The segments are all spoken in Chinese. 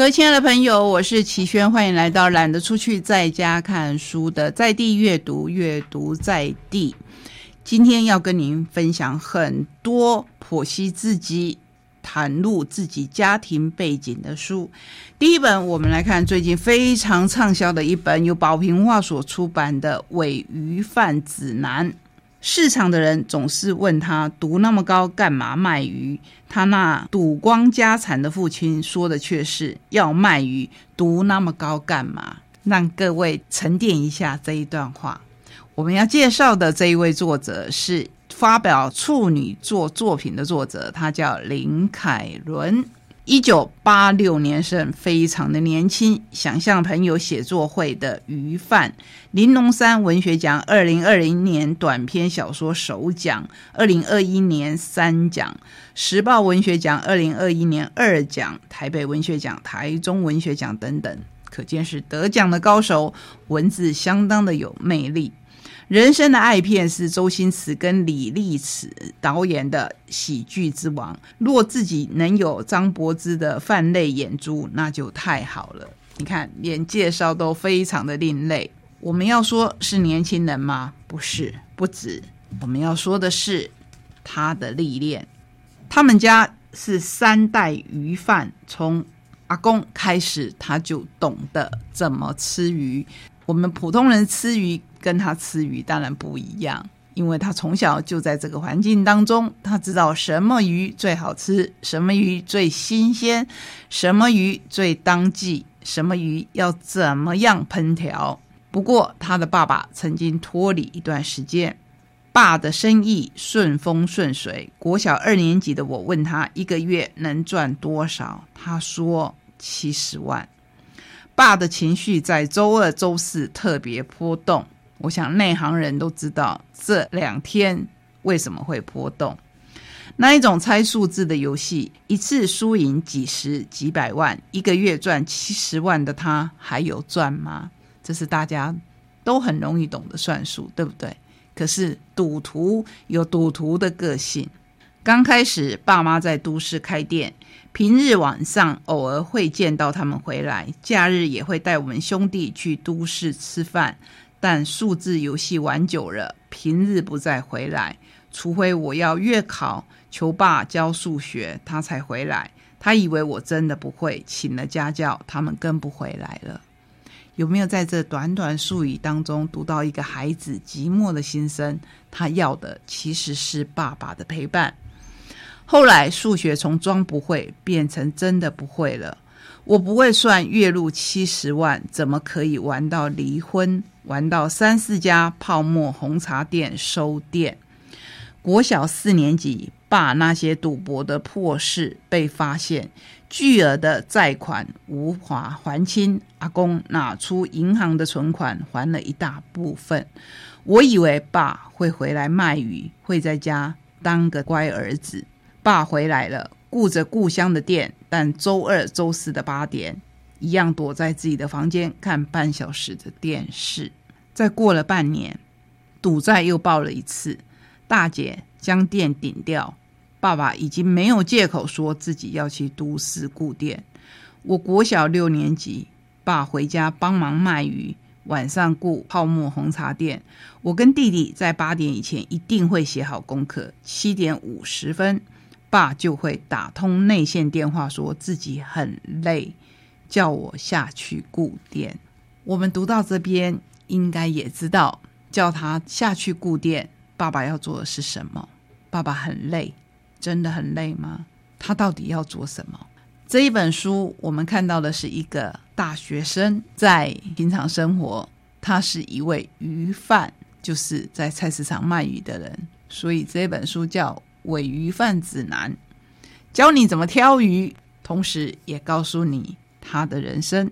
各位亲爱的朋友，我是齐轩，欢迎来到懒得出去在家看书的在地阅读，阅读在地。今天要跟您分享很多剖析自己、袒露自己家庭背景的书。第一本，我们来看最近非常畅销的一本，由宝平文化所出版的《伪鱼贩指南》。市场的人总是问他读那么高干嘛卖鱼？他那赌光家产的父亲说的却是要卖鱼，读那么高干嘛？让各位沉淀一下这一段话。我们要介绍的这一位作者是发表处女作作品的作者，他叫林凯伦。一九八六年生，非常的年轻。想象朋友写作会的鱼贩，玲珑山文学奖二零二零年短篇小说首奖，二零二一年三奖，时报文学奖二零二一年二奖，台北文学奖、台中文学奖等等，可见是得奖的高手，文字相当的有魅力。人生的爱片是周星驰跟李立慈导演的喜剧之王。若自己能有张柏芝的泛泪眼珠，那就太好了。你看，连介绍都非常的另类。我们要说是年轻人吗？不是，不止。我们要说的是他的历练。他们家是三代鱼贩，从阿公开始，他就懂得怎么吃鱼。我们普通人吃鱼。跟他吃鱼当然不一样，因为他从小就在这个环境当中，他知道什么鱼最好吃，什么鱼最新鲜，什么鱼最当季，什么鱼要怎么样烹调。不过他的爸爸曾经脱离一段时间，爸的生意顺风顺水。国小二年级的我问他一个月能赚多少，他说七十万。爸的情绪在周二、周四特别波动。我想内行人都知道这两天为什么会波动。那一种猜数字的游戏，一次输赢几十几百万，一个月赚七十万的他还有赚吗？这是大家都很容易懂的算术，对不对？可是赌徒有赌徒的个性。刚开始，爸妈在都市开店，平日晚上偶尔会见到他们回来，假日也会带我们兄弟去都市吃饭。但数字游戏玩久了，平日不再回来，除非我要月考求爸教数学，他才回来。他以为我真的不会，请了家教，他们更不回来了。有没有在这短短数语当中读到一个孩子寂寞的心声？他要的其实是爸爸的陪伴。后来数学从装不会变成真的不会了。我不会算月入七十万，怎么可以玩到离婚？玩到三四家泡沫红茶店收店？国小四年级，爸那些赌博的破事被发现，巨额的债款无法还清，阿公拿出银行的存款还了一大部分。我以为爸会回来卖鱼，会在家当个乖儿子。爸回来了。顾着故乡的店，但周二、周四的八点，一样躲在自己的房间看半小时的电视。再过了半年，赌债又爆了一次，大姐将店顶掉，爸爸已经没有借口说自己要去都市顾店。我国小六年级，爸回家帮忙卖鱼，晚上顾泡沫红茶店。我跟弟弟在八点以前一定会写好功课，七点五十分。爸就会打通内线电话，说自己很累，叫我下去顾店。我们读到这边，应该也知道叫他下去顾店，爸爸要做的是什么？爸爸很累，真的很累吗？他到底要做什么？这一本书，我们看到的是一个大学生在平常生活，他是一位鱼贩，就是在菜市场卖鱼的人，所以这本书叫。尾鱼贩指南，教你怎么挑鱼，同时也告诉你他的人生。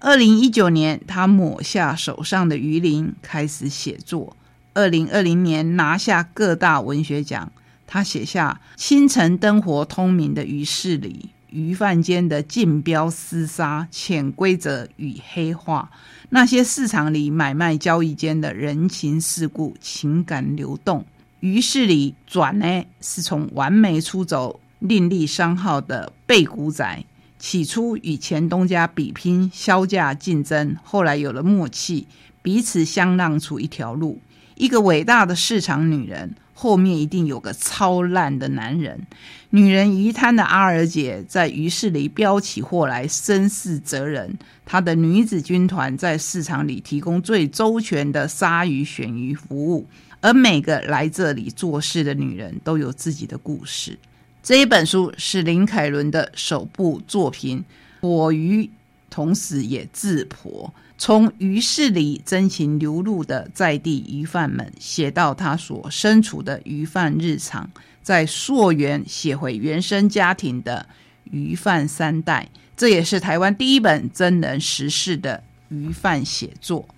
二零一九年，他抹下手上的鱼鳞，开始写作。二零二零年拿下各大文学奖，他写下《清晨灯火通明的鱼市里，鱼贩间的竞标厮杀、潜规则与黑化，那些市场里买卖交易间的人情世故、情感流动。于是里转呢，是从完美出走、另立商号的背骨仔，起初与前东家比拼销价竞争，后来有了默契，彼此相让出一条路。一个伟大的市场女人，后面一定有个超烂的男人。女人鱼摊的阿尔姐在鱼市里标起货来，身世责人。她的女子军团在市场里提供最周全的杀鱼选鱼服务，而每个来这里做事的女人都有自己的故事。这一本书是林凯伦的首部作品，火鱼同时也自婆。从鱼市里真情流露的在地鱼贩们，写到他所身处的鱼贩日常。在溯源写回原生家庭的鱼贩三代，这也是台湾第一本真人实事的鱼贩写作。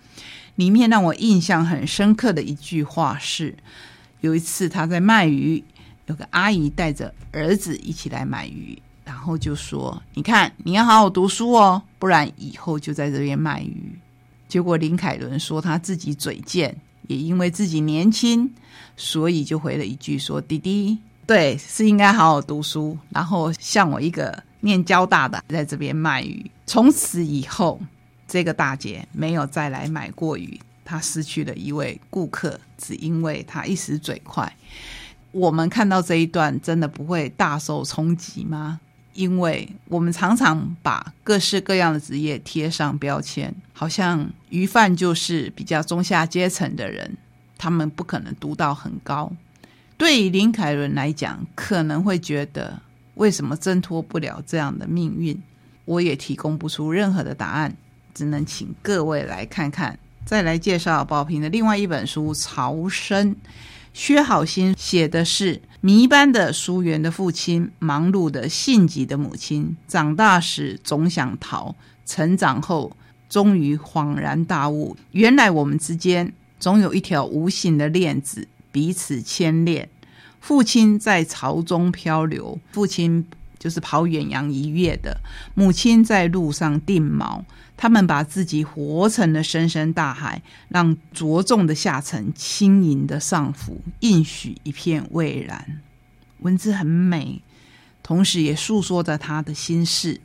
里面让我印象很深刻的一句话是：有一次他在卖鱼，有个阿姨带着儿子一起来买鱼，然后就说：“你看，你要好好读书哦，不然以后就在这边卖鱼。”结果林凯伦说他自己嘴贱。也因为自己年轻，所以就回了一句说：“弟弟，对，是应该好好读书，然后像我一个念交大的，在这边卖鱼。从此以后，这个大姐没有再来买过鱼，她失去了一位顾客，只因为她一时嘴快。我们看到这一段，真的不会大受冲击吗？”因为我们常常把各式各样的职业贴上标签，好像鱼贩就是比较中下阶层的人，他们不可能读到很高。对于林凯伦来讲，可能会觉得为什么挣脱不了这样的命运？我也提供不出任何的答案，只能请各位来看看。再来介绍宝平的另外一本书《潮生》。薛好心写的是迷般的疏远的父亲，忙碌的性急的母亲。长大时总想逃，成长后终于恍然大悟，原来我们之间总有一条无形的链子，彼此牵连。父亲在潮中漂流，父亲就是跑远洋一跃的；母亲在路上定锚。他们把自己活成了深深大海，让着重的下沉，轻盈的上浮，应许一片蔚然。文字很美，同时也诉说着他的心事。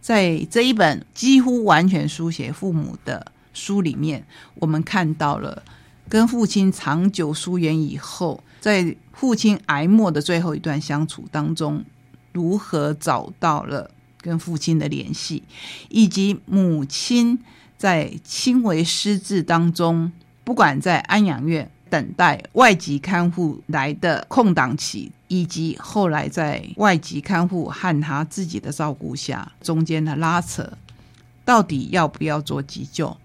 在这一本几乎完全书写父母的书里面，我们看到了跟父亲长久疏远以后，在父亲挨末的最后一段相处当中，如何找到了。跟父亲的联系，以及母亲在轻微失智当中，不管在安养院等待外籍看护来的空档期，以及后来在外籍看护和他自己的照顾下，中间的拉扯，到底要不要做急救，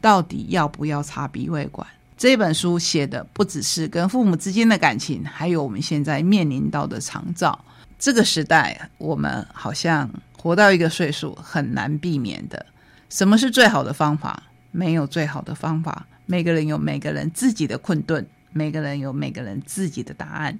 到底要不要插鼻胃管？这本书写的不只是跟父母之间的感情，还有我们现在面临到的长照。这个时代，我们好像。活到一个岁数很难避免的。什么是最好的方法？没有最好的方法。每个人有每个人自己的困顿，每个人有每个人自己的答案。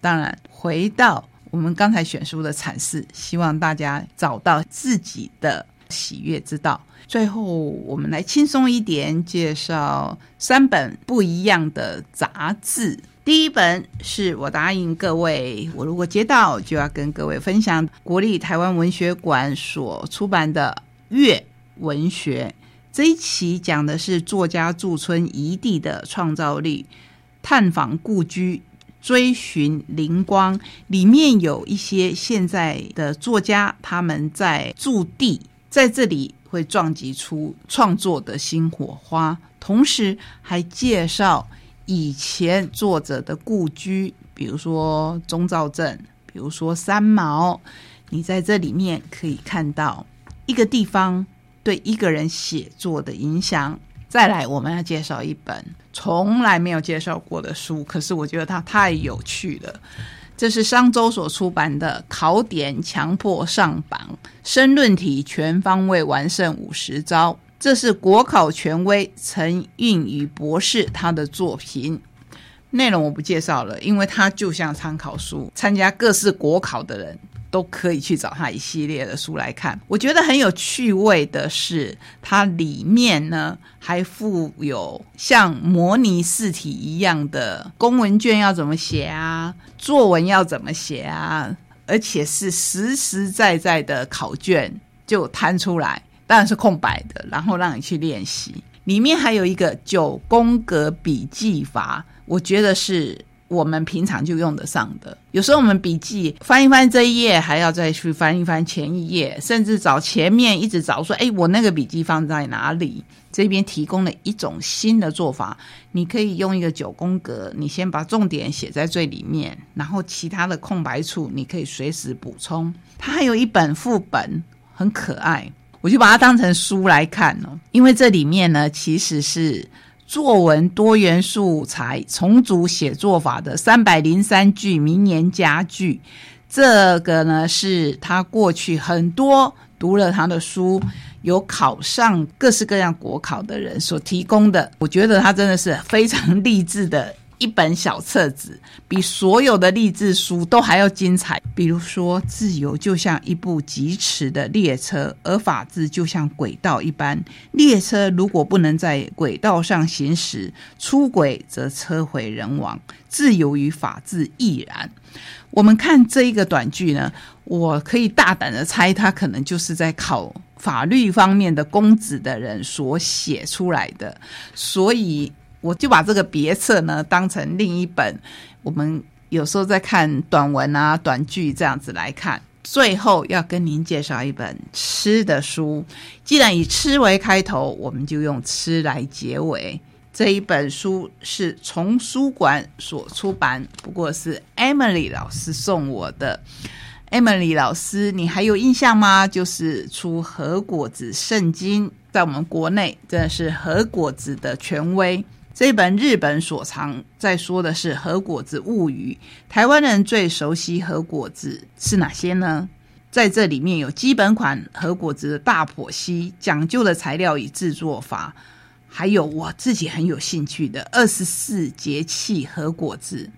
当然，回到我们刚才选书的阐释，希望大家找到自己的喜悦之道。最后，我们来轻松一点，介绍三本不一样的杂志。第一本是我答应各位，我如果接到就要跟各位分享国立台湾文学馆所出版的《月文学》这一期，讲的是作家驻村一地的创造力，探访故居，追寻灵光。里面有一些现在的作家他们在驻地，在这里会撞击出创作的新火花，同时还介绍。以前作者的故居，比如说中兆镇，比如说三毛，你在这里面可以看到一个地方对一个人写作的影响。再来，我们要介绍一本从来没有介绍过的书，可是我觉得它太有趣了。这是商周所出版的《考点强迫上榜，申论题全方位完胜五十招》。这是国考权威陈运宇博士他的作品，内容我不介绍了，因为它就像参考书，参加各式国考的人都可以去找他一系列的书来看。我觉得很有趣味的是，它里面呢还附有像模拟试题一样的公文卷要怎么写啊，作文要怎么写啊。而且是实实在在的考卷就摊出来，当然是空白的，然后让你去练习。里面还有一个九宫格笔记法，我觉得是我们平常就用得上的。有时候我们笔记翻一翻这一页，还要再去翻一翻前一页，甚至找前面一直找说，哎，我那个笔记放在哪里？这边提供了一种新的做法，你可以用一个九宫格，你先把重点写在最里面，然后其他的空白处你可以随时补充。它还有一本副本，很可爱。我就把它当成书来看了，因为这里面呢其实是作文多元素材重组写作法的三百零三句名言佳句。这个呢是他过去很多读了他的书，有考上各式各样国考的人所提供的。我觉得他真的是非常励志的。一本小册子，比所有的励志书都还要精彩。比如说，自由就像一部疾驰的列车，而法治就像轨道一般。列车如果不能在轨道上行驶，出轨则车毁人亡。自由与法治亦然。我们看这一个短句呢，我可以大胆的猜，他可能就是在考法律方面的公子的人所写出来的，所以。我就把这个别册呢当成另一本，我们有时候在看短文啊、短剧这样子来看。最后要跟您介绍一本吃的书，既然以吃为开头，我们就用吃来结尾。这一本书是从书馆所出版，不过是 Emily 老师送我的。Emily 老师，你还有印象吗？就是出和果子圣经，在我们国内真的是和果子的权威。这本日本所藏在说的是和果子物语。台湾人最熟悉和果子是哪些呢？在这里面有基本款和果子的大剖析，讲究的材料与制作法，还有我自己很有兴趣的二十四节气和果子。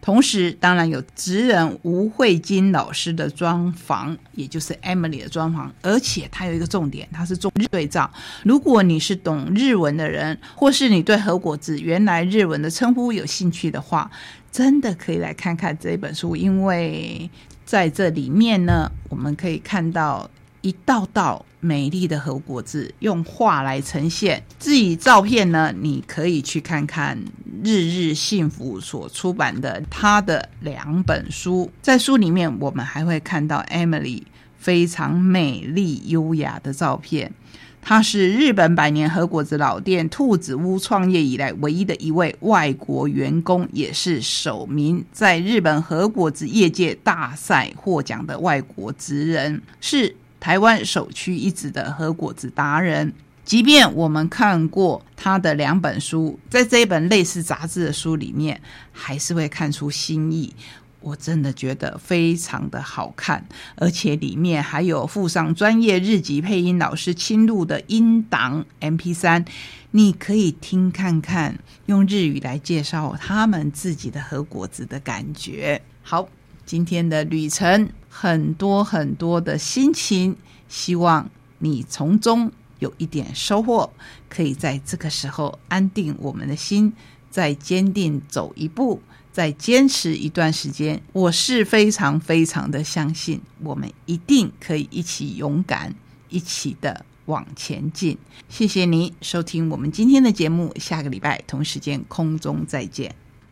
同时，当然有职人吴慧金老师的专访，也就是 Emily 的专访。而且它有一个重点，它是中日对照。如果你是懂日文的人，或是你对和果子原来日文的称呼有兴趣的话，真的可以来看看这本书，因为在这里面呢，我们可以看到。一道道美丽的和果子，用画来呈现。至于照片呢，你可以去看看日日幸福所出版的他的两本书。在书里面，我们还会看到 Emily 非常美丽优雅的照片。她是日本百年和果子老店兔子屋创业以来唯一的一位外国员工，也是首名在日本和果子业界大赛获奖的外国职人。是。台湾首屈一指的和果子达人，即便我们看过他的两本书，在这一本类似杂志的书里面，还是会看出新意。我真的觉得非常的好看，而且里面还有附上专业日籍配音老师亲录的音档 M P 三，你可以听看看，用日语来介绍他们自己的和果子的感觉。好。今天的旅程很多很多的心情，希望你从中有一点收获，可以在这个时候安定我们的心，再坚定走一步，再坚持一段时间。我是非常非常的相信，我们一定可以一起勇敢，一起的往前进。谢谢你收听我们今天的节目，下个礼拜同时间空中再见。